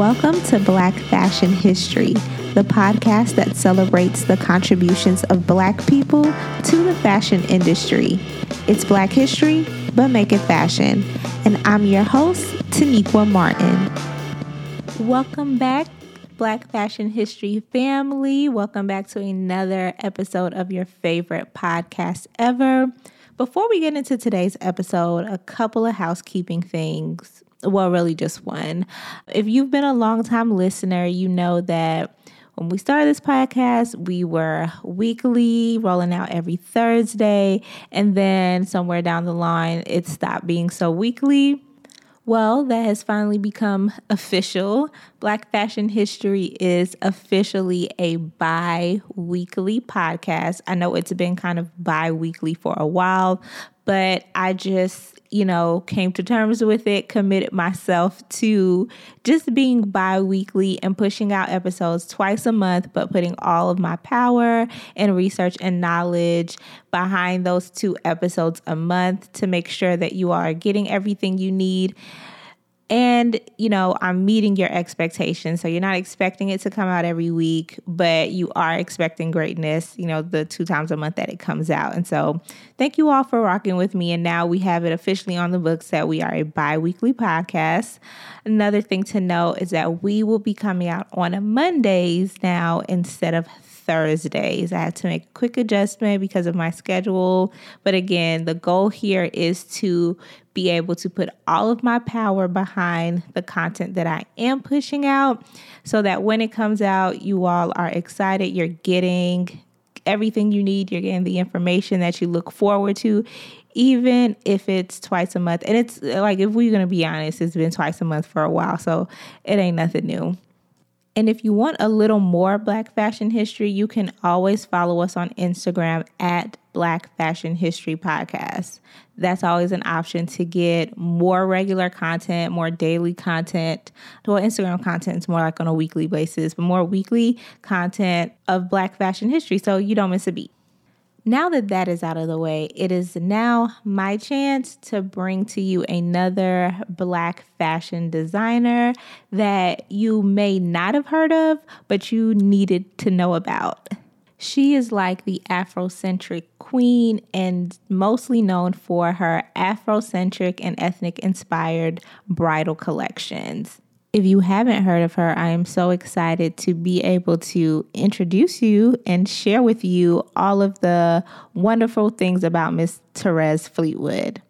Welcome to Black Fashion History, the podcast that celebrates the contributions of Black people to the fashion industry. It's Black history, but make it fashion. And I'm your host, Taniqua Martin. Welcome back, Black Fashion History family. Welcome back to another episode of your favorite podcast ever. Before we get into today's episode, a couple of housekeeping things well, really just one. If you've been a long time listener, you know that when we started this podcast, we were weekly, rolling out every Thursday, and then somewhere down the line, it stopped being so weekly. Well, that has finally become official. Black Fashion History is officially a bi weekly podcast. I know it's been kind of bi weekly for a while, but I just you know, came to terms with it, committed myself to just being bi weekly and pushing out episodes twice a month, but putting all of my power and research and knowledge behind those two episodes a month to make sure that you are getting everything you need and, you know, I'm meeting your expectations. So you're not expecting it to come out every week, but you are expecting greatness, you know, the two times a month that it comes out. And so thank you all for rocking with me. And now we have it officially on the books that we are a bi weekly podcast. Another thing to note is that we will be coming out on Mondays now instead of Thursdays. I had to make a quick adjustment because of my schedule. But again, the goal here is to be able to put all of my power behind the content that I am pushing out so that when it comes out, you all are excited. You're getting everything you need, you're getting the information that you look forward to. Even if it's twice a month. And it's like, if we're to be honest, it's been twice a month for a while. So it ain't nothing new. And if you want a little more Black fashion history, you can always follow us on Instagram at Black Fashion History Podcast. That's always an option to get more regular content, more daily content. Well, Instagram content is more like on a weekly basis, but more weekly content of Black fashion history so you don't miss a beat. Now that that is out of the way, it is now my chance to bring to you another black fashion designer that you may not have heard of, but you needed to know about. She is like the Afrocentric queen and mostly known for her Afrocentric and ethnic inspired bridal collections. If you haven't heard of her, I am so excited to be able to introduce you and share with you all of the wonderful things about Miss Therese Fleetwood.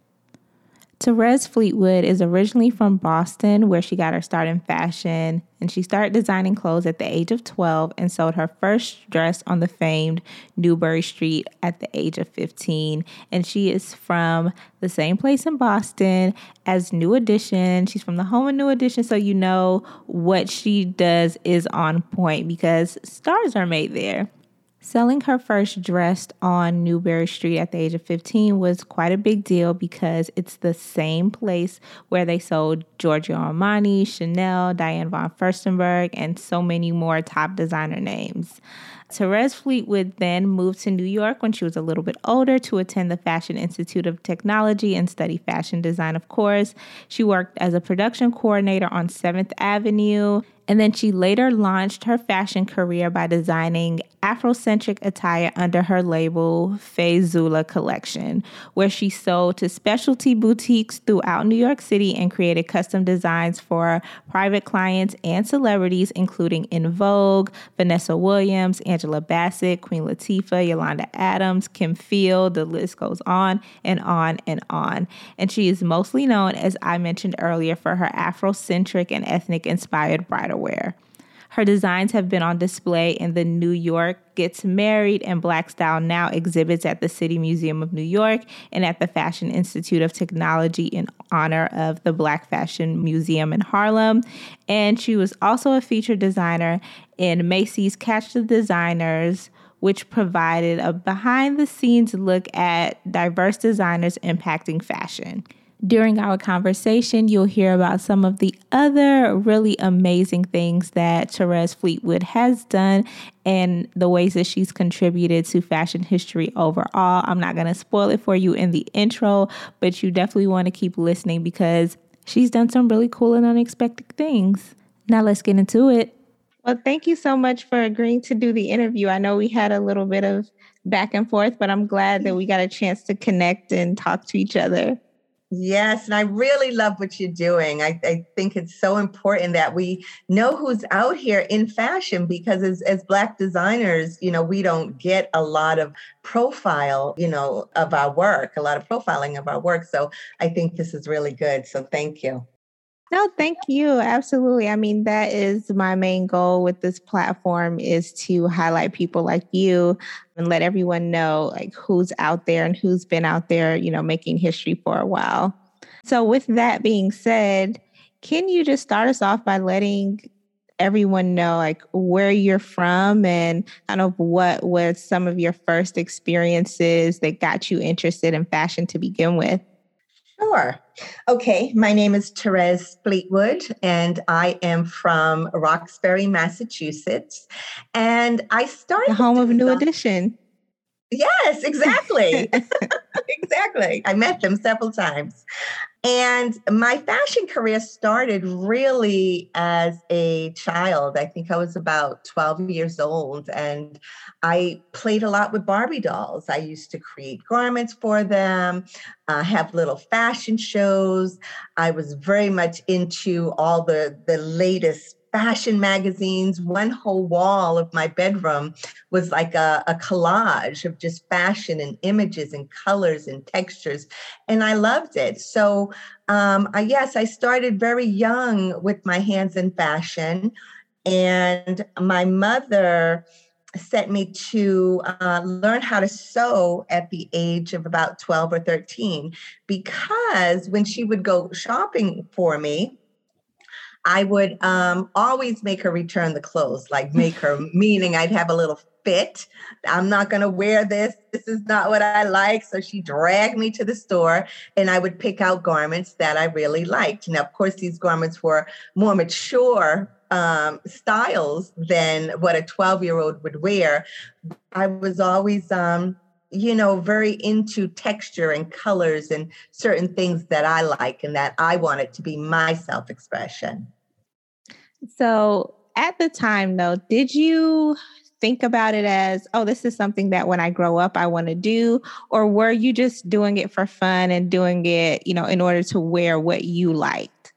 Therese Fleetwood is originally from Boston, where she got her start in fashion, and she started designing clothes at the age of 12 and sold her first dress on the famed Newbury Street at the age of 15. And she is from the same place in Boston as New Edition. She's from the home of New Edition, so you know what she does is on point because stars are made there. Selling her first dress on Newbury Street at the age of 15 was quite a big deal because it's the same place where they sold Giorgio Armani, Chanel, Diane von Furstenberg, and so many more top designer names. Therese Fleetwood then moved to New York when she was a little bit older to attend the Fashion Institute of Technology and study fashion design, of course. She worked as a production coordinator on 7th Avenue and then she later launched her fashion career by designing Afrocentric attire under her label Zula Collection, where she sold to specialty boutiques throughout New York City and created custom designs for private clients and celebrities, including En Vogue, Vanessa Williams, Angela Bassett, Queen Latifah, Yolanda Adams, Kim Field. The list goes on and on and on. And she is mostly known, as I mentioned earlier, for her Afrocentric and ethnic inspired bridal Her designs have been on display in the New York Gets Married and Black Style Now exhibits at the City Museum of New York and at the Fashion Institute of Technology in honor of the Black Fashion Museum in Harlem. And she was also a featured designer in Macy's Catch the Designers which provided a behind the scenes look at diverse designers impacting fashion. During our conversation, you'll hear about some of the other really amazing things that Therese Fleetwood has done and the ways that she's contributed to fashion history overall. I'm not going to spoil it for you in the intro, but you definitely want to keep listening because she's done some really cool and unexpected things. Now let's get into it. Well, thank you so much for agreeing to do the interview. I know we had a little bit of back and forth, but I'm glad that we got a chance to connect and talk to each other. Yes, and I really love what you're doing. I, I, think it's so important that we know who's out here in fashion because as, as Black designers, you know, we don't get a lot of profile, you know, of our work, a lot of profiling of our work. So I think this is really good. So thank you. No, thank you. Absolutely. I mean, that is my main goal with this platform is to highlight people like you and let everyone know like who's out there and who's been out there, you know, making history for a while. So with that being said, can you just start us off by letting everyone know like where you're from and kind of what was some of your first experiences that got you interested in fashion to begin with? Sure. Okay, my name is Therese Fleetwood, and I am from Roxbury, Massachusetts. And I started the home of New Edition. Yes, exactly. exactly. I met them several times. And my fashion career started really as a child. I think I was about 12 years old, and I played a lot with Barbie dolls. I used to create garments for them, uh, have little fashion shows. I was very much into all the, the latest fashion magazines. One whole wall of my bedroom was like a, a, collage of just fashion and images and colors and textures. And I loved it. So, um, I, yes, I started very young with my hands in fashion. And my mother set me to uh, learn how to sew at the age of about 12 or 13 because when she would go shopping for me, I would um, always make her return the clothes, like make her, meaning I'd have a little fit. I'm not going to wear this. This is not what I like. So she dragged me to the store and I would pick out garments that I really liked. Now, of course, these garments were more mature um, styles than what a 12 year old would wear. I was always, um, you know, very into texture and colors and certain things that I like and that I wanted to be my self expression. So at the time, though, did you think about it as, oh, this is something that when I grow up, I want to do? Or were you just doing it for fun and doing it, you know, in order to wear what you liked?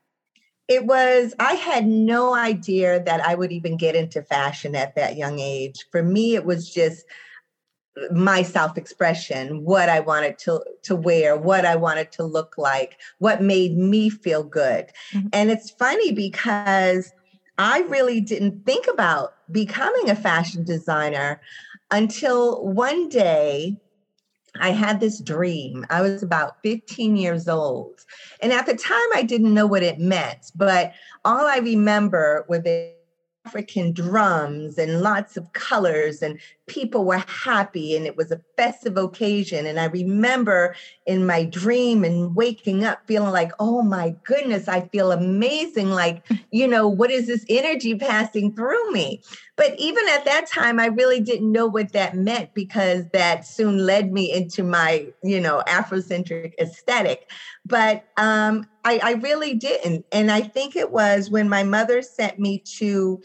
It was, I had no idea that I would even get into fashion at that young age. For me, it was just, my self-expression what i wanted to to wear what i wanted to look like what made me feel good mm-hmm. and it's funny because i really didn't think about becoming a fashion designer until one day I had this dream. I was about 15 years old. And at the time, I didn't know what it meant, but all I remember were the African drums and lots of colors, and people were happy, and it was a festive occasion. And I remember in my dream and waking up feeling like, oh my goodness, I feel amazing. Like, you know, what is this energy passing through me? But even at that time, I really didn't know what that meant because that soon led me into my, you know, Afrocentric aesthetic. But um, I, I really didn't. And I think it was when my mother sent me to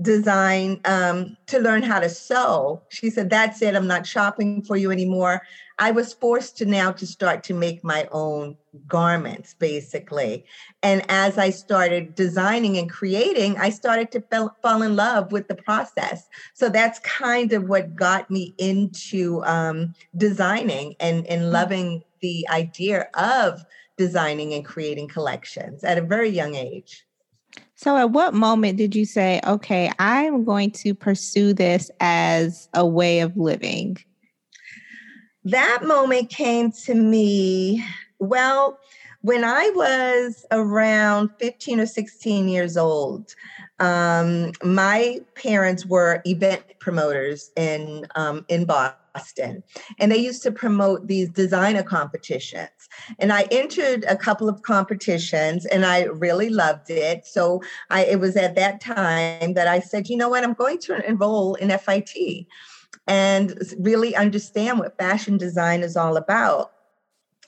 design um, to learn how to sew. She said, That's it. I'm not shopping for you anymore. I was forced to now to start to make my own garments, basically. And as I started designing and creating, I started to fell, fall in love with the process. So that's kind of what got me into um, designing and, and mm. loving the idea of designing and creating collections at a very young age. So, at what moment did you say, okay, I'm going to pursue this as a way of living? That moment came to me, well, when I was around 15 or 16 years old. Um, my parents were event promoters in um, in Boston Boston. And they used to promote these designer competitions. And I entered a couple of competitions and I really loved it. So I it was at that time that I said, you know what, I'm going to enroll in FIT and really understand what fashion design is all about.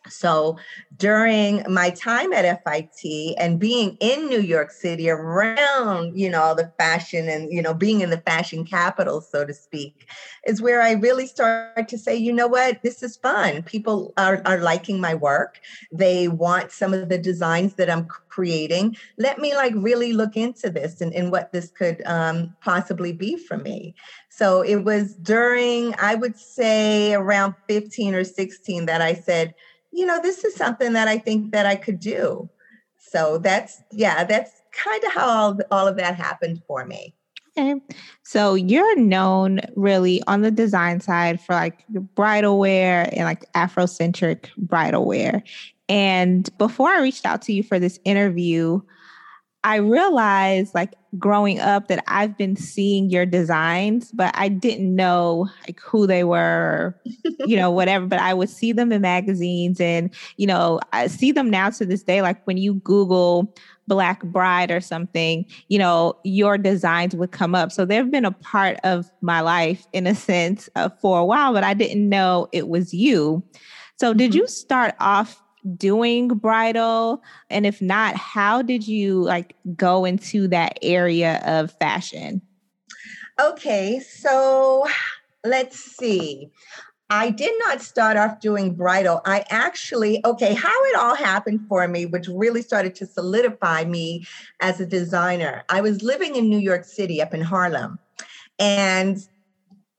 So during my time at FIT and being in New York City around, you know, the fashion and, you know, being in the fashion capital, so to speak, is where I really started to say, you know what, this is fun. People are, are liking my work. They want some of the designs that I'm creating. Let me like really look into this and, and what this could um, possibly be for me. So it was during, I would say around 15 or 16 that I said, you know, this is something that I think that I could do. So that's, yeah, that's kind of how all, all of that happened for me. Okay. So you're known really on the design side for like bridal wear and like Afrocentric bridal wear. And before I reached out to you for this interview, I realized like growing up that I've been seeing your designs, but I didn't know like who they were, you know, whatever. But I would see them in magazines and, you know, I see them now to this day. Like when you Google Black Bride or something, you know, your designs would come up. So they've been a part of my life in a sense uh, for a while, but I didn't know it was you. So did mm-hmm. you start off doing bridal and if not how did you like go into that area of fashion okay so let's see I did not start off doing bridal. I actually, okay, how it all happened for me, which really started to solidify me as a designer. I was living in New York City up in Harlem, and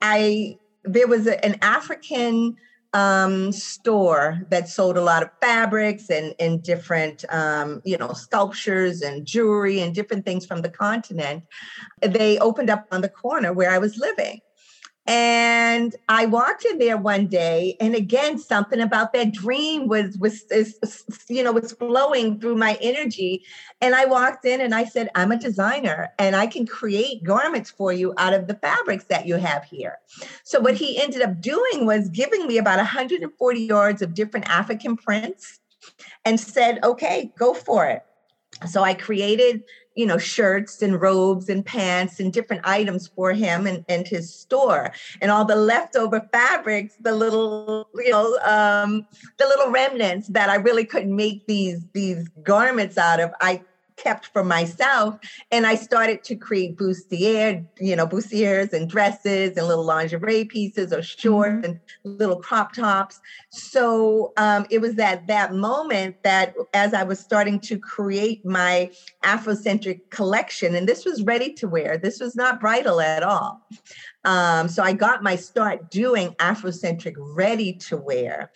I there was a, an African um, store that sold a lot of fabrics and, and different, um, you know, sculptures and jewelry and different things from the continent. They opened up on the corner where I was living. And I walked in there one day, and again, something about that dream was was is, you know was flowing through my energy. And I walked in and I said, "I'm a designer, and I can create garments for you out of the fabrics that you have here." So what he ended up doing was giving me about 140 yards of different African prints, and said, "Okay, go for it." So I created you know, shirts and robes and pants and different items for him and, and his store. And all the leftover fabrics, the little, you know, um, the little remnants that I really couldn't make these these garments out of, I kept for myself. And I started to create bustier, you know, bustiers and dresses and little lingerie pieces or shorts mm-hmm. and little crop tops. So um, it was at that moment that as I was starting to create my Afrocentric collection, and this was ready to wear, this was not bridal at all. Um, so I got my start doing Afrocentric ready to wear.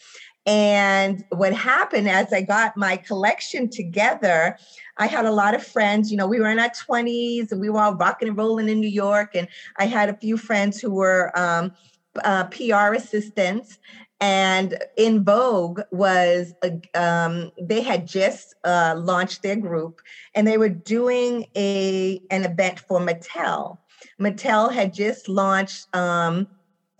And what happened as I got my collection together, I had a lot of friends. You know, we were in our 20s and we were all rocking and rolling in New York. And I had a few friends who were um, uh, PR assistants. And En Vogue was, um, they had just uh, launched their group and they were doing a an event for Mattel. Mattel had just launched um,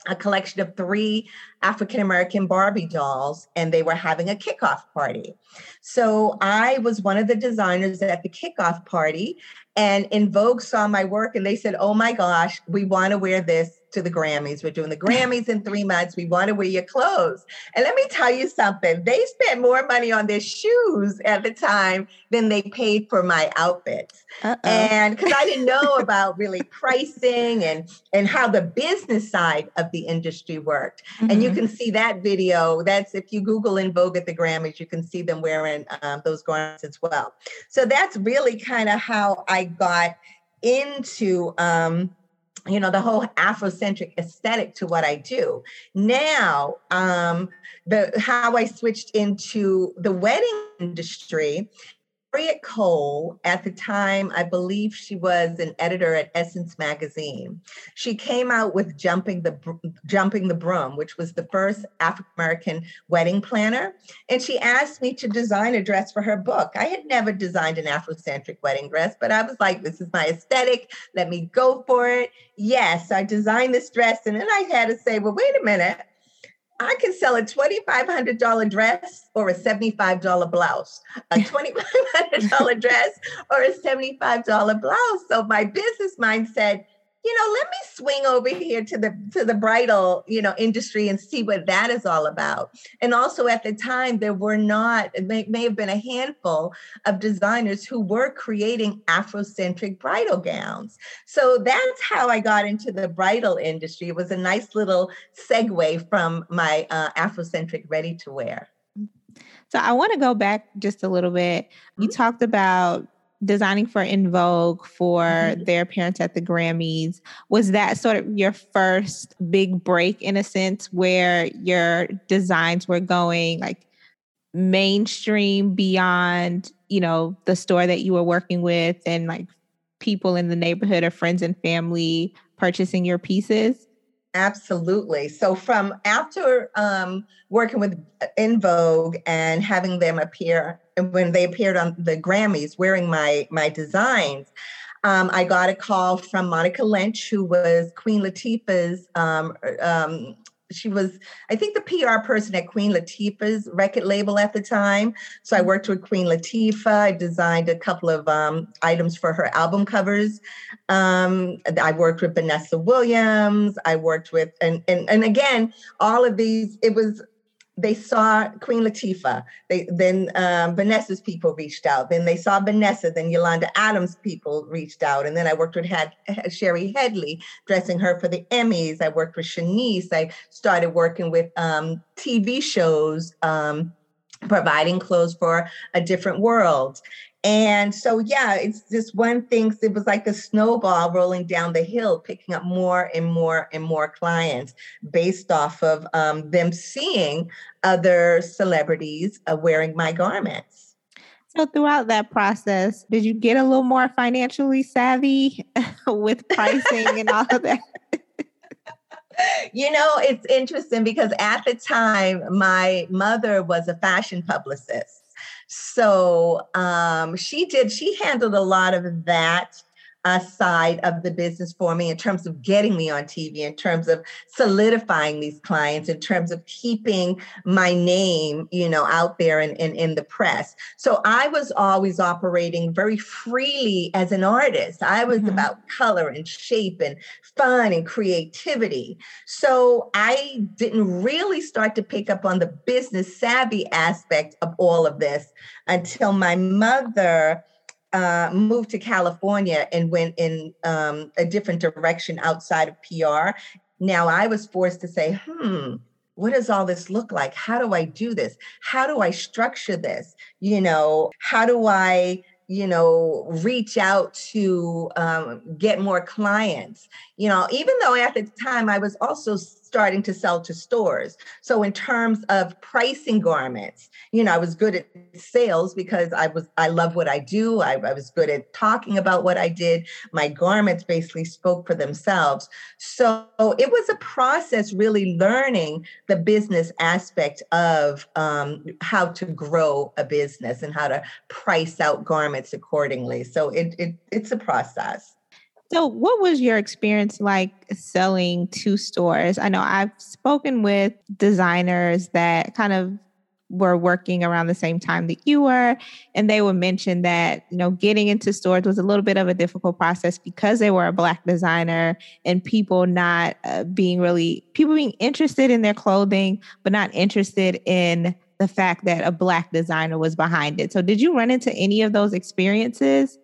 a collection of three African American Barbie dolls, and they were having a kickoff party. So I was one of the designers at the kickoff party, and En Vogue saw my work and they said, Oh my gosh, we want to wear this to the Grammys. We're doing the Grammys in three months. We want to wear your clothes. And let me tell you something, they spent more money on their shoes at the time than they paid for my outfits. Uh-oh. And because I didn't know about really pricing and, and how the business side of the industry worked. Mm-hmm. And you mm-hmm. can see that video. That's if you Google En Vogue at the Grammys, you can see them wearing um, those garments as well. So that's really kind of how I got into um, you know the whole afrocentric aesthetic to what i do. Now um the how i switched into the wedding industry Harriette Cole, at the time, I believe she was an editor at Essence magazine. She came out with "Jumping the Jumping the Broom," which was the first African American wedding planner, and she asked me to design a dress for her book. I had never designed an Afrocentric wedding dress, but I was like, "This is my aesthetic. Let me go for it." Yes, I designed this dress, and then I had to say, "Well, wait a minute." I can sell a $2,500 dress or a $75 blouse, a $2,500 dress or a $75 blouse. So my business mind said, you know, let me swing over here to the to the bridal, you know, industry and see what that is all about. And also at the time, there were not, it may, may have been a handful of designers who were creating Afrocentric bridal gowns. So that's how I got into the bridal industry. It was a nice little segue from my uh, Afrocentric ready to wear. So I want to go back just a little bit. Mm-hmm. You talked about designing for En Vogue for mm-hmm. their appearance at the Grammys. Was that sort of your first big break in a sense where your designs were going like mainstream beyond, you know, the store that you were working with and like people in the neighborhood or friends and family purchasing your pieces? Absolutely. So from after um, working with En Vogue and having them appear when they appeared on the Grammys wearing my my designs, um, I got a call from Monica Lynch, who was Queen Latifah's um, um, she was, I think, the PR person at Queen Latifah's record label at the time. So I worked with Queen Latifah. I designed a couple of um, items for her album covers. Um, I worked with Vanessa Williams. I worked with, and and and again, all of these. It was they saw Queen Latifah. They then um, Vanessa's people reached out. Then they saw Vanessa. Then Yolanda Adams' people reached out. And then I worked with Had, Shari Headley, dressing her for the Emmys. I worked with Shanice. I started working with um, TV shows, um, providing clothes for a different world. And so, yeah, it's just one thing. It was like a snowball rolling down the hill, picking up more and more and more clients based off of um, them seeing other celebrities uh, wearing my garments. So, throughout that process, did you get a little more financially savvy with pricing and all of that? you know, it's interesting because at the time, my mother was a fashion publicist. So um, she did, she handled a lot of that uh, side of the business for me in terms of getting me on TV, in terms of solidifying these clients, in terms of keeping my name, you know, out there in, in, in the press. So I was always operating very freely as an artist. I was mm-hmm. about color and shape and fun and creativity. So I didn't really start to pick up on the business savvy aspect of all of this until my mother uh, moved to California and went in um, a different direction outside of PR. Now I was forced to say, hmm, what does all this look like? How do I do this? How do I structure this? You know, how do I you know reach out to um, get more clients you know even though at the time i was also starting to sell to stores. So in terms of pricing garments, you know, I was good at sales because I was I love what I do. I, I was good at talking about what I did. My garments basically spoke for themselves. So it was a process really learning the business aspect of um, how to grow a business and how to price out garments accordingly. So it, it it's a process. So, what was your experience like selling to stores? I know I've spoken with designers that kind of were working around the same time that you were, and they would mention that you know getting into stores was a little bit of a difficult process because they were a black designer and people not uh, being really people being interested in their clothing, but not interested in the fact that a black designer was behind it. So, did you run into any of those experiences?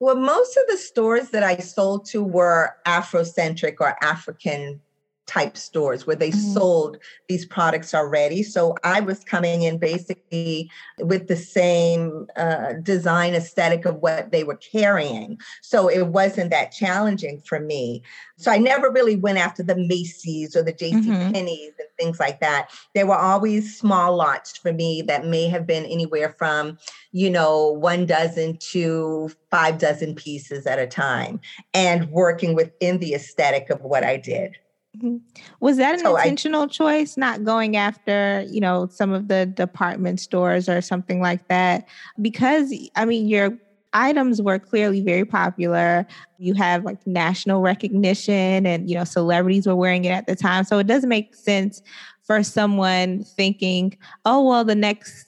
Well, most of the stores that I sold to were Afrocentric or African type stores where they mm-hmm. sold these products already. So I was coming in basically with the same uh, design aesthetic of what they were carrying. So it wasn't that challenging for me. So I never really went after the Macy's or the JC mm-hmm. Penney's and things like that. There were always small lots for me that may have been anywhere from, you know, one dozen to five dozen pieces at a time and working within the aesthetic of what I did. Mm-hmm. Was that an so intentional I, choice, not going after, you know, some of the department stores or something like that? Because, I mean, your items were clearly very popular. You have like national recognition and, you know, celebrities were wearing it at the time. So it does make sense for someone thinking, oh, well, the next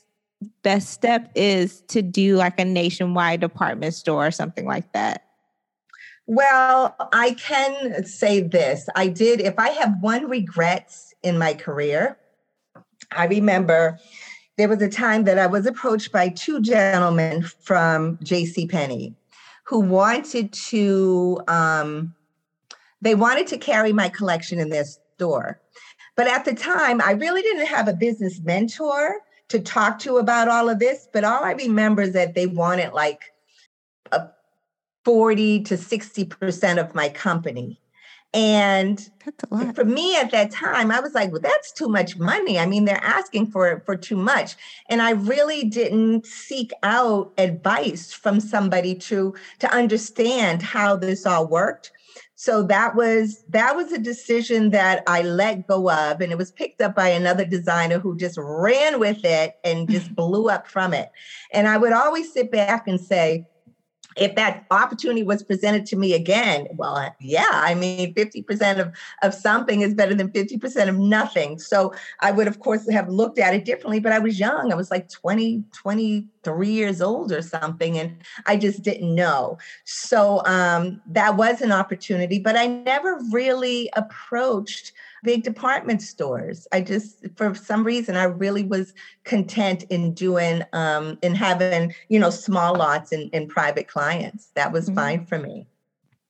best step is to do like a nationwide department store or something like that. Well, I can say this. I did, if I have one regrets in my career, I remember there was a time that I was approached by two gentlemen from J.C. Penney who wanted to um, they wanted to carry my collection in their store. But at the time, I really didn't have a business mentor to talk to about all of this. But all I remember is that they wanted like 40 to 60% of my company. And for me at that time, I was like, well, that's too much money. I mean, they're asking for for too much. And I really didn't seek out advice from somebody to to understand how this all worked so that was that was a decision that i let go of and it was picked up by another designer who just ran with it and just blew up from it and i would always sit back and say if that opportunity was presented to me again, well, yeah, I mean, 50% of, of something is better than 50% of nothing. So I would, of course, have looked at it differently, but I was young. I was like 20, 23 years old or something, and I just didn't know. So um, that was an opportunity, but I never really approached big department stores. I just, for some reason, I really was content in doing, um, in having, you know, small lots and, and private clients. That was mm-hmm. fine for me.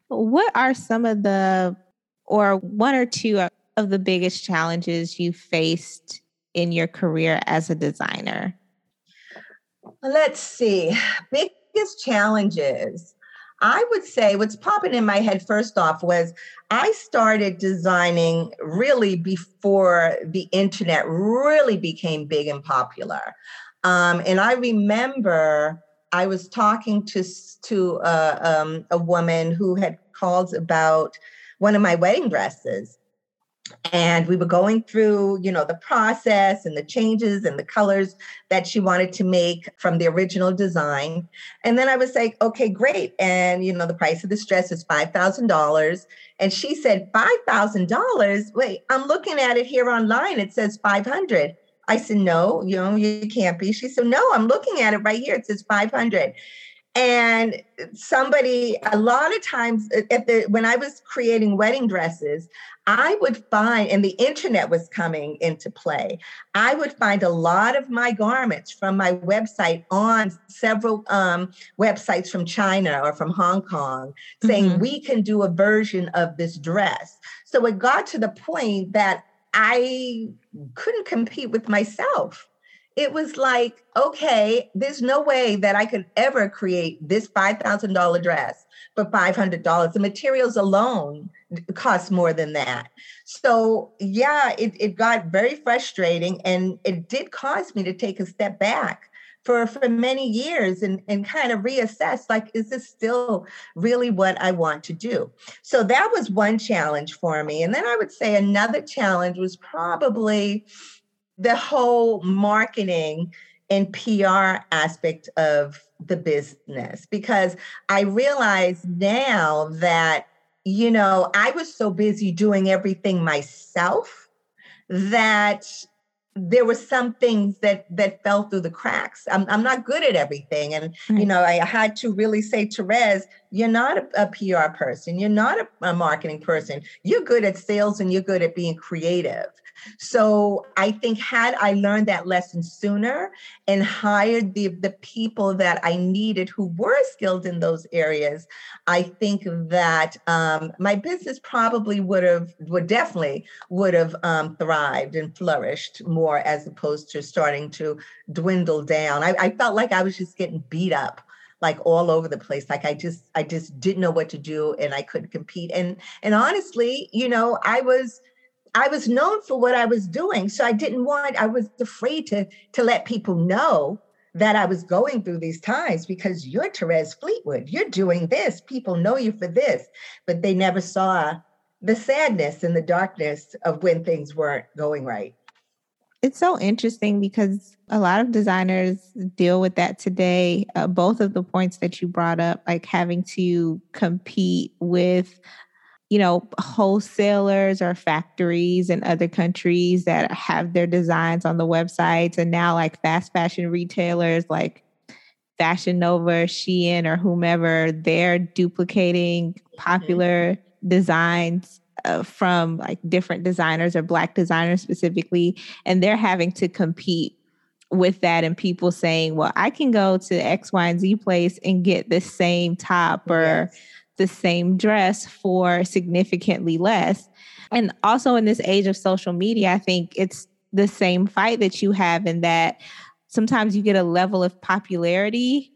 What are some of the, or one or two of the biggest challenges you faced in your career as a designer? Let's see. Biggest challenges. I would say what's popping in my head first off was I started designing really before the internet really became big and popular. Um, and I remember I was talking to, to uh, um, a woman who had called about one of my wedding dresses and we were going through you know the process and the changes and the colors that she wanted to make from the original design. And then i was like okay great. And you know the price of this dress is $5000 and she said $5000 wait i'm looking at it here online. It says 500 i said no you know you can't be. She said no i'm looking at it right here. It says 500 and somebody a lot of times at the when i was creating wedding dresses i would find and the internet was coming into play i would find a lot of my garments from my website on several um, websites from china or from hong kong saying mm-hmm. we can do a version of this dress so it got to the point that i couldn't compete with myself it was like, okay, there's no way that I could ever create this $5,000 dress for $500. The materials alone cost more than that. So, yeah, it, it got very frustrating and it did cause me to take a step back for, for many years and, and kind of reassess like, is this still really what I want to do? So, that was one challenge for me. And then I would say another challenge was probably the whole marketing and PR aspect of the business because I realize now that, you know, I was so busy doing everything myself that there were some things that that fell through the cracks. I'm, I'm not good at everything. And, you know, I had to really say, Therese, you're not a, a PR person. You're not a, a marketing person. You're good at sales and you're good at being creative. So I think had I learned that lesson sooner and hired the, the people that I needed who were skilled in those areas, I think that um, my business probably would have, would definitely would have um, thrived and flourished more as opposed to starting to dwindle down. I, I felt like I was just getting beat up like all over the place like i just i just didn't know what to do and i couldn't compete and and honestly you know i was I was known for what I was doing. So I didn't want, I was afraid to, to let people know that I was going through these times because you're Therese Fleetwood. You're doing this. People know you for this. But they never saw the sadness and the darkness of when things weren't going right. It's so interesting because a lot of designers deal with that today. Uh, both of the points that you brought up, like having to compete with you know, wholesalers or factories in other countries that have their designs on the websites and now like fast fashion retailers like Fashion Nova, Shein, or whomever, they're duplicating mm-hmm. popular mm-hmm. designs uh, from like different designers or black designers specifically, and they're having to compete with that and people saying, well, I can go to X, Y, and Z place and get the same top or yes. The same dress for significantly less. And also in this age of social media, I think it's the same fight that you have in that sometimes you get a level of popularity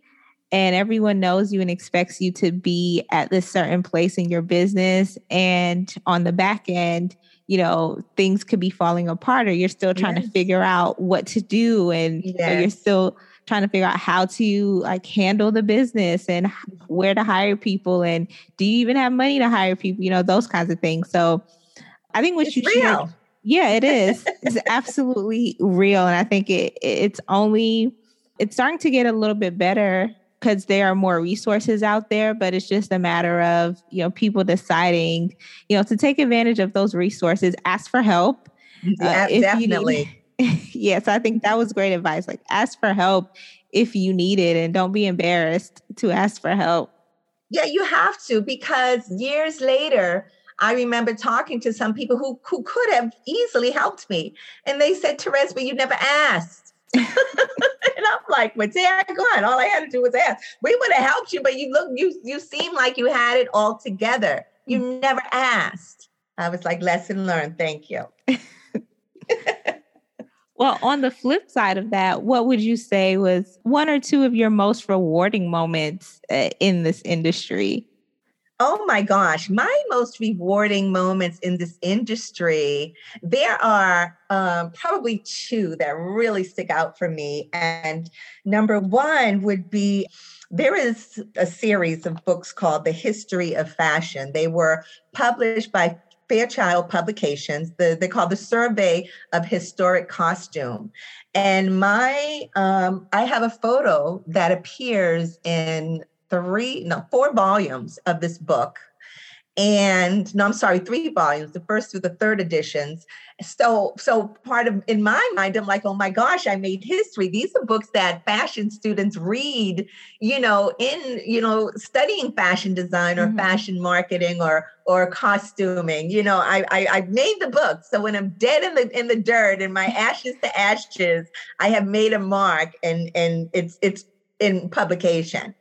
and everyone knows you and expects you to be at this certain place in your business and on the back end you know things could be falling apart or you're still trying yes. to figure out what to do and yes. you're still trying to figure out how to like handle the business and where to hire people and do you even have money to hire people you know those kinds of things so i think what it's you real. Should, yeah, it is. it's absolutely real. And I think it it's only it's starting to get a little bit better because there are more resources out there, but it's just a matter of, you know, people deciding, you know, to take advantage of those resources, ask for help. Yeah, uh, definitely. yes, yeah, so I think that was great advice. Like ask for help if you need it and don't be embarrassed to ask for help. Yeah, you have to because years later, I remember talking to some people who, who could have easily helped me. And they said, Therese, but you never asked. and I'm like, well, go on. All I had to do was ask. We would have helped you, but you look, you you seem like you had it all together. You mm. never asked. I was like, lesson learned. Thank you. well, on the flip side of that, what would you say was one or two of your most rewarding moments uh, in this industry? Oh my gosh, my most rewarding moments in this industry, there are um, probably two that really stick out for me. And number one would be there is a series of books called The History of Fashion. They were published by Fairchild Publications. The, they call the Survey of Historic Costume. And my, um, I have a photo that appears in three, no, four volumes of this book. And no, I'm sorry, three volumes, the first through the third editions. So, so part of in my mind, I'm like, oh my gosh, I made history. These are books that fashion students read, you know, in you know, studying fashion design or mm-hmm. fashion marketing or or costuming. You know, I, I I made the book. So when I'm dead in the in the dirt and my ashes to ashes, I have made a mark, and and it's it's in publication.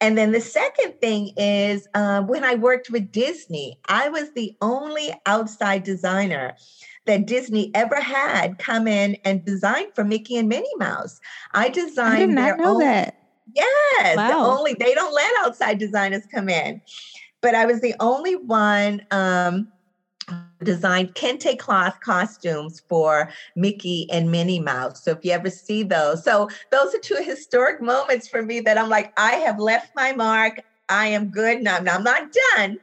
And then the second thing is uh, when I worked with Disney, I was the only outside designer that Disney ever had come in and design for Mickey and Minnie Mouse. I designed. I did not know own, that. Yes, wow. the only they don't let outside designers come in, but I was the only one. Um, designed kente cloth costumes for Mickey and Minnie Mouse. So if you ever see those, so those are two historic moments for me that I'm like, I have left my mark. I am good. Now, now I'm not done,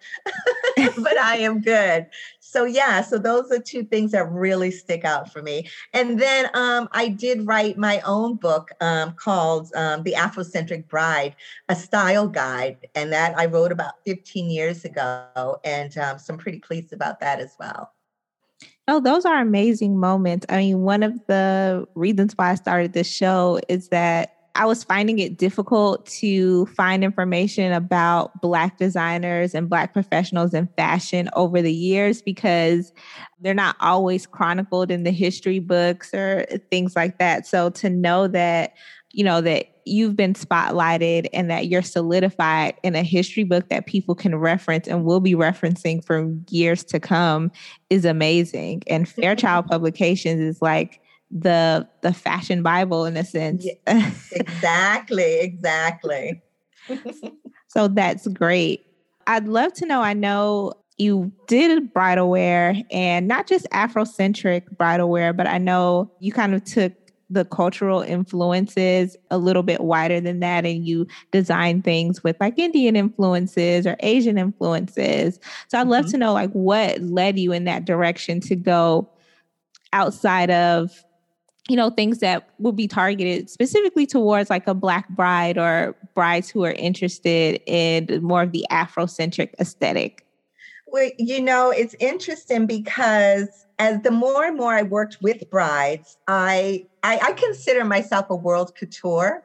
but I am good. So yeah, so those are two things that really stick out for me. And then um, I did write my own book um, called um, "The Afrocentric Bride: A Style Guide," and that I wrote about 15 years ago, and um, so I'm pretty pleased about that as well. Oh, those are amazing moments. I mean, one of the reasons why I started this show is that I was finding it difficult to find information about Black designers and Black professionals in fashion over the years because they're not always chronicled in the history books or things like that. So to know that, you know, that you've been spotlighted and that you're solidified in a history book that people can reference and will be referencing for years to come is amazing. And Fairchild Publications is like, the the fashion bible in a sense. Yeah, exactly exactly. So that's great. I'd love to know i know you did bridal wear and not just afrocentric bridal wear but i know you kind of took the cultural influences a little bit wider than that and you design things with like indian influences or asian influences. So i'd love mm-hmm. to know like what led you in that direction to go outside of you know, things that would be targeted specifically towards like a Black bride or brides who are interested in more of the Afrocentric aesthetic? Well, you know, it's interesting because as the more and more I worked with brides, I I, I consider myself a world couture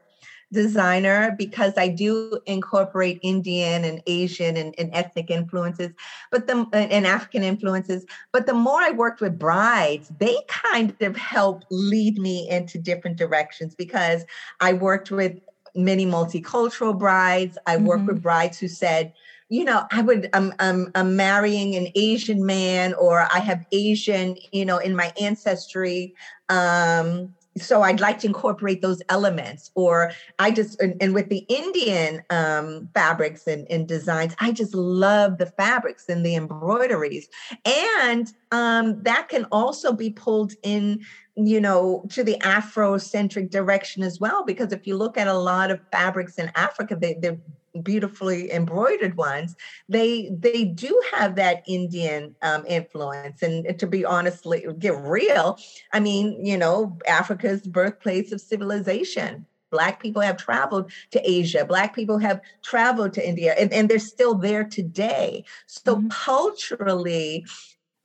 designer because I do incorporate Indian and Asian and, and ethnic influences, but the and African influences. But the more I worked with brides, they kind of helped lead me into different directions because I worked with many multicultural brides. I mm-hmm. worked with brides who said, you know, I would, I'm, I'm, I'm marrying an Asian man, or I have Asian, you know, in my ancestry. Um, so I'd like to incorporate those elements. Or I just, and, and with the Indian um, fabrics and, and, designs, I just love the fabrics and the embroideries. And um, that can also be pulled in you know to the afrocentric direction as well because if you look at a lot of fabrics in africa they, they're beautifully embroidered ones they they do have that indian um, influence. And to be honestly get real i mean you know africa's birthplace of civilization. Black people have traveled to asia. Black people have traveled to india and, and they're still there today. So mm-hmm. culturally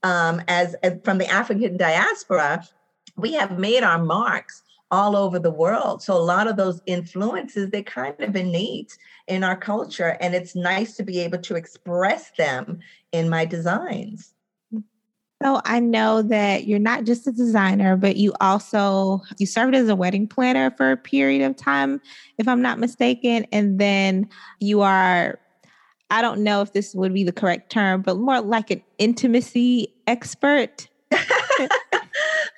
um, as, as from the african diaspora we have made our marks all over the world. So a lot of those influences, they're kind of innate in our culture. And it's nice to be able to express them in my designs. So I know that you're not just a designer, but you also you served as a wedding planner for a period of time, if I'm not mistaken. And then you are, I don't know if this would be the correct term, but more like an intimacy expert.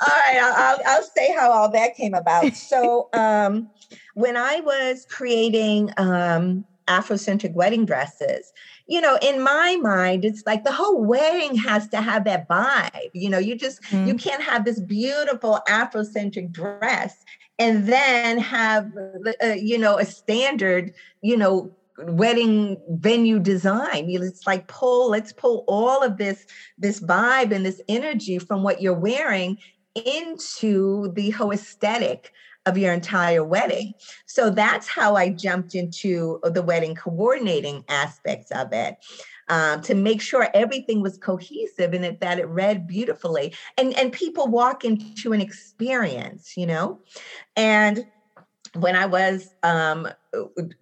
all right, I'll, I'll say how all that came about. So, um, when I was creating um, Afrocentric wedding dresses, you know, in my mind, it's like the whole wedding has to have that vibe. You know, you just mm-hmm. you can't have this beautiful Afrocentric dress and then have uh, you know a standard you know wedding venue design it's like pull let's pull all of this this vibe and this energy from what you're wearing into the whole aesthetic of your entire wedding. So that's how I jumped into the wedding coordinating aspects of it. Um, to make sure everything was cohesive and it, that it read beautifully and and people walk into an experience you know and when i was um,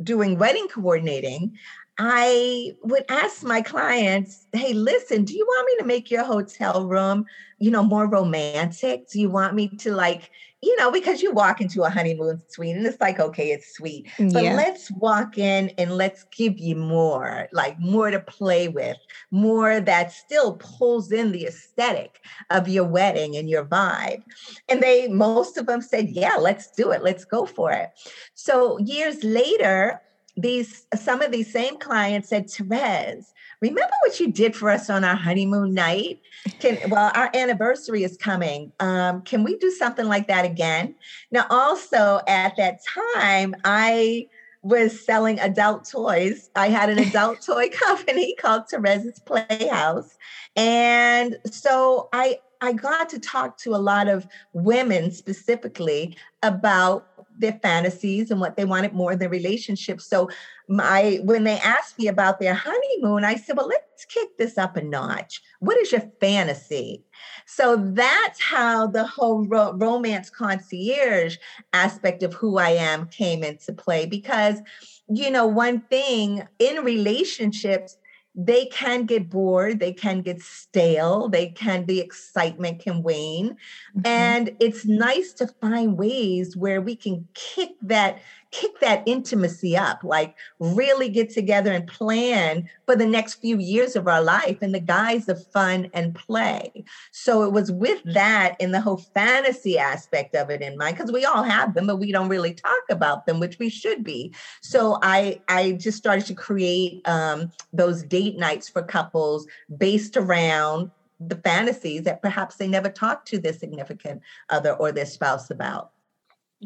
doing wedding coordinating I would ask my clients, hey, listen, do you want me to make your hotel room, you know, more romantic? Do you want me to like, you know, because you walk into a honeymoon suite and it's like, okay, it's sweet, but yeah. let's walk in and let's give you more, like more to play with, more that still pulls in the aesthetic of your wedding and your vibe. And they, most of them said, yeah, let's do it. Let's go for it. So years later, these some of these same clients said, Therese, remember what you did for us on our honeymoon night? Can well, our anniversary is coming. Um, can we do something like that again? Now, also at that time, I was selling adult toys. I had an adult toy company called Therese's Playhouse. And so I I got to talk to a lot of women specifically about their fantasies and what they wanted more in their relationship. So my when they asked me about their honeymoon, I said, well, let's kick this up a notch. What is your fantasy? So that's how the whole ro- romance concierge aspect of who I am came into play because you know, one thing in relationships, they can get bored, they can get stale, they can the excitement can wane. Mm-hmm. And it's nice to find ways where we can kick that kick that intimacy up, like really get together and plan for the next few years of our life in the guise of fun and play. So it was with that and the whole fantasy aspect of it in mind, because we all have them, but we don't really talk about them, which we should be. So I I just started to create um, those date nights for couples based around the fantasies that perhaps they never talked to their significant other or their spouse about.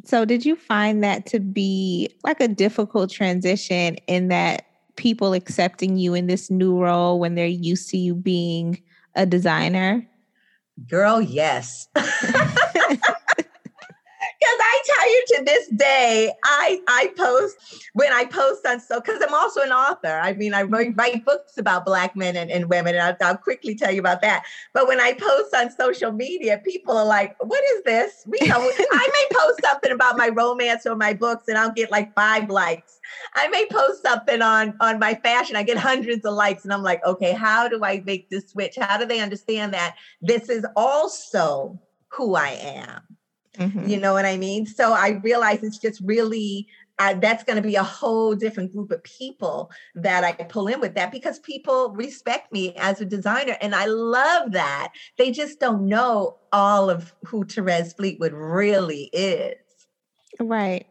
So, did you find that to be like a difficult transition in that people accepting you in this new role when they're used to you being a designer? Girl, yes. I tell you to this day, I I post when I post on so because I'm also an author. I mean, I write, write books about black men and, and women, and I'll, I'll, quickly tell you about that. But when I post on social media, people are like, "What is this?" We know I may post something about my romance or my books and I'll get like five likes. I may post something on on my fashion, I get hundreds of likes and I'm like, okay, how do I make this switch? How do they understand that this is also who I am? Mm-hmm. You know what I mean? So I realize it's just really that's going to be a whole different group of people that I pull in with that because people respect me as a designer. And I love that. They just don't know all of who Therese Fleetwood really is. Right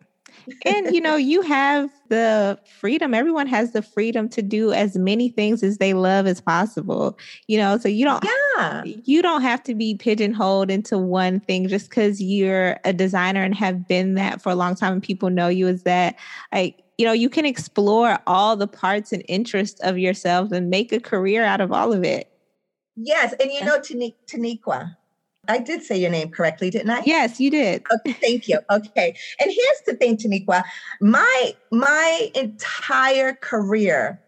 and you know, you have the freedom. Everyone has the freedom to do as many things as they love as possible. You know, so you don't yeah. you don't have to be pigeonholed into one thing just because you're a designer and have been that for a long time and people know you as that. Like, you know, you can explore all the parts and interests of yourself and make a career out of all of it. Yes. And you know, Taniqua, I did say your name correctly, didn't I? Yes, you did. Okay, thank you. Okay. And here's the thing, Taniqua. My my entire career,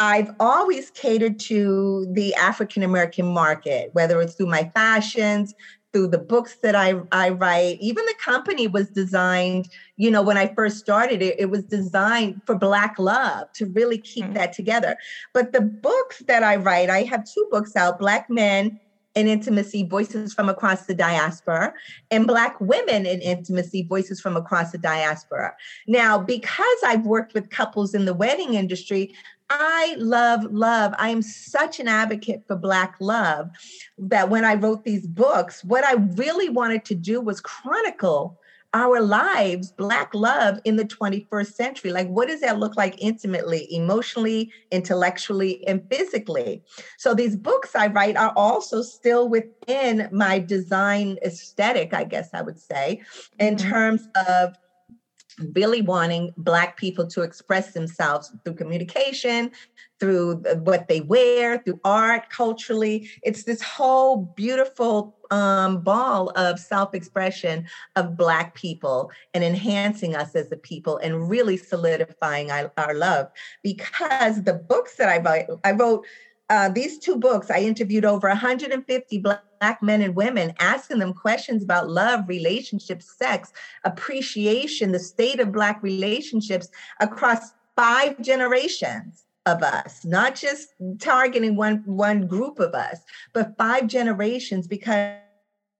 I've always catered to the African American market, whether it's through my fashions, through the books that I, I write. Even the company was designed, you know, when I first started it, it was designed for Black love to really keep mm-hmm. that together. But the books that I write, I have two books out Black Men in intimacy, voices from across the diaspora, and Black women in intimacy, voices from across the diaspora. Now, because I've worked with couples in the wedding industry, I love love. I am such an advocate for Black love that when I wrote these books, what I really wanted to do was chronicle our lives, Black love in the 21st century. Like, what does that look like intimately, emotionally, intellectually, and physically? So, these books I write are also still within my design aesthetic, I guess I would say, in mm-hmm. terms of really wanting Black people to express themselves through communication, through what they wear, through art, culturally. It's this whole beautiful um, ball of self expression of Black people and enhancing us as a people and really solidifying our, our love. Because the books that I wrote, I wrote uh, these two books, I interviewed over 150 Black men and women, asking them questions about love, relationships, sex, appreciation, the state of Black relationships across five generations of us, not just targeting one, one group of us, but five generations, because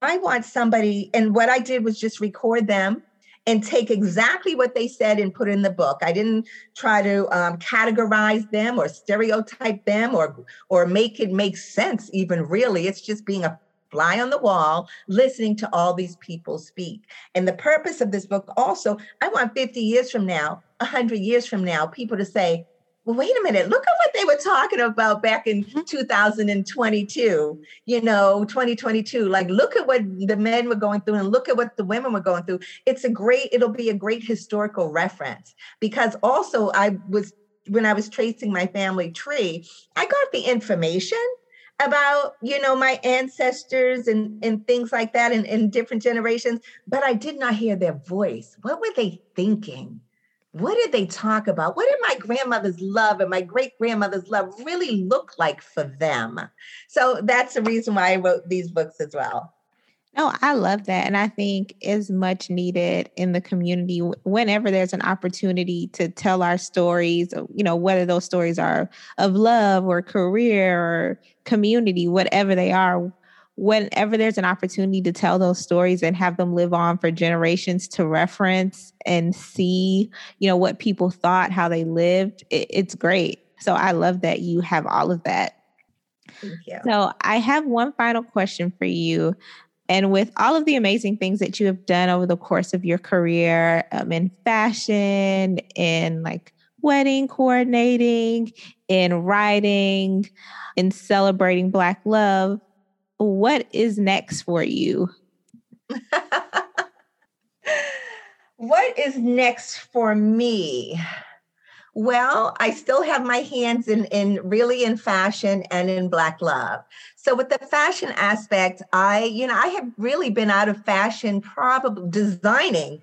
I want somebody, and what I did was just record them and take exactly what they said and put in the book. I didn't try to um, categorize them or stereotype them or or make it make sense even really. It's just being a fly on the wall, listening to all these people speak. And the purpose of this book also, I want 50 years from now, 100 years from now, people to say, well, wait a minute, look at what they were talking about back in mm-hmm. 2022, you know, 2022. Like, look at what the men were going through and look at what the women were going through. It's a great, it'll be a great historical reference because also I was, when I was tracing my family tree, I got the information about you know my ancestors and and things like that in, in different generations but i did not hear their voice what were they thinking what did they talk about? What did my grandmother's love and my great grandmother's love really look like for them? So that's the reason why I wrote these books as well. No, I love that. And I think is much needed in the community whenever there's an opportunity to tell our stories, uh, you know, whether those stories are of love or career or community, whatever they are whenever there's an opportunity to tell those stories and have them live on for generations to reference and see, you know, what people thought, how they lived, it, it's great. So I love that you have all of that. Thank you. So I have one final question for you. And with all of the amazing things that you have done over the course of your career um, in fashion, in like wedding coordinating, in writing, in celebrating Black love, what is next for you? what is next for me? Well, I still have my hands in, in really in fashion and in black love. So with the fashion aspect, I, you know, I have really been out of fashion, probably designing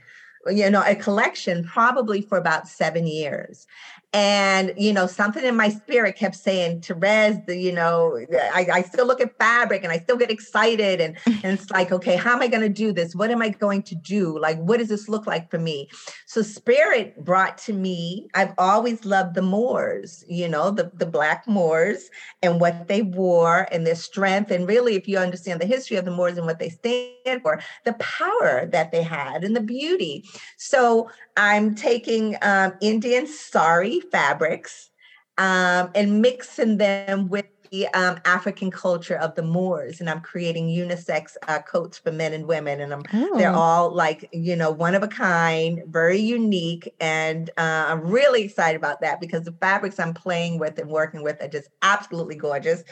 you know, a collection probably for about seven years. And, you know, something in my spirit kept saying, Therese, the, you know, I, I still look at fabric and I still get excited. And, and it's like, okay, how am I going to do this? What am I going to do? Like, what does this look like for me? So spirit brought to me, I've always loved the Moors, you know, the, the Black Moors and what they wore and their strength. And really, if you understand the history of the Moors and what they stand for, the power that they had and the beauty. So I'm taking um, Indian sari fabrics um, and mixing them with the um, African culture of the Moors, and I'm creating unisex uh, coats for men and women, and I'm oh. they're all like you know one of a kind, very unique, and uh, I'm really excited about that because the fabrics I'm playing with and working with are just absolutely gorgeous.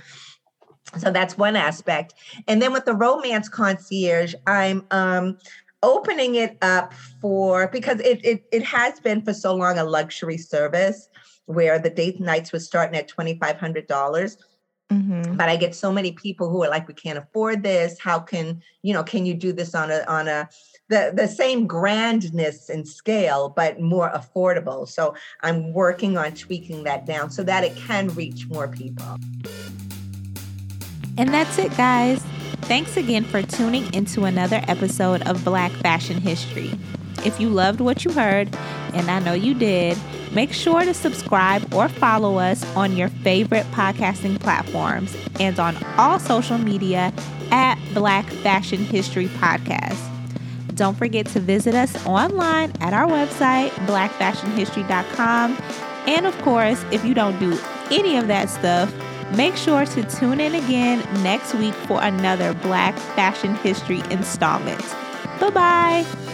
So that's one aspect, and then with the romance concierge, I'm um, opening it up for because it, it it has been for so long a luxury service where the date nights was starting at twenty five hundred dollars. Mm-hmm. But I get so many people who are like, we can't afford this. How can you know? Can you do this on a on a the the same grandness and scale, but more affordable? So I'm working on tweaking that down so that it can reach more people. And that's it, guys. Thanks again for tuning into another episode of Black Fashion History. If you loved what you heard, and I know you did, make sure to subscribe or follow us on your favorite podcasting platforms and on all social media at Black Fashion History Podcast. Don't forget to visit us online at our website, blackfashionhistory.com. And of course, if you don't do any of that stuff, Make sure to tune in again next week for another Black Fashion History installment. Bye bye.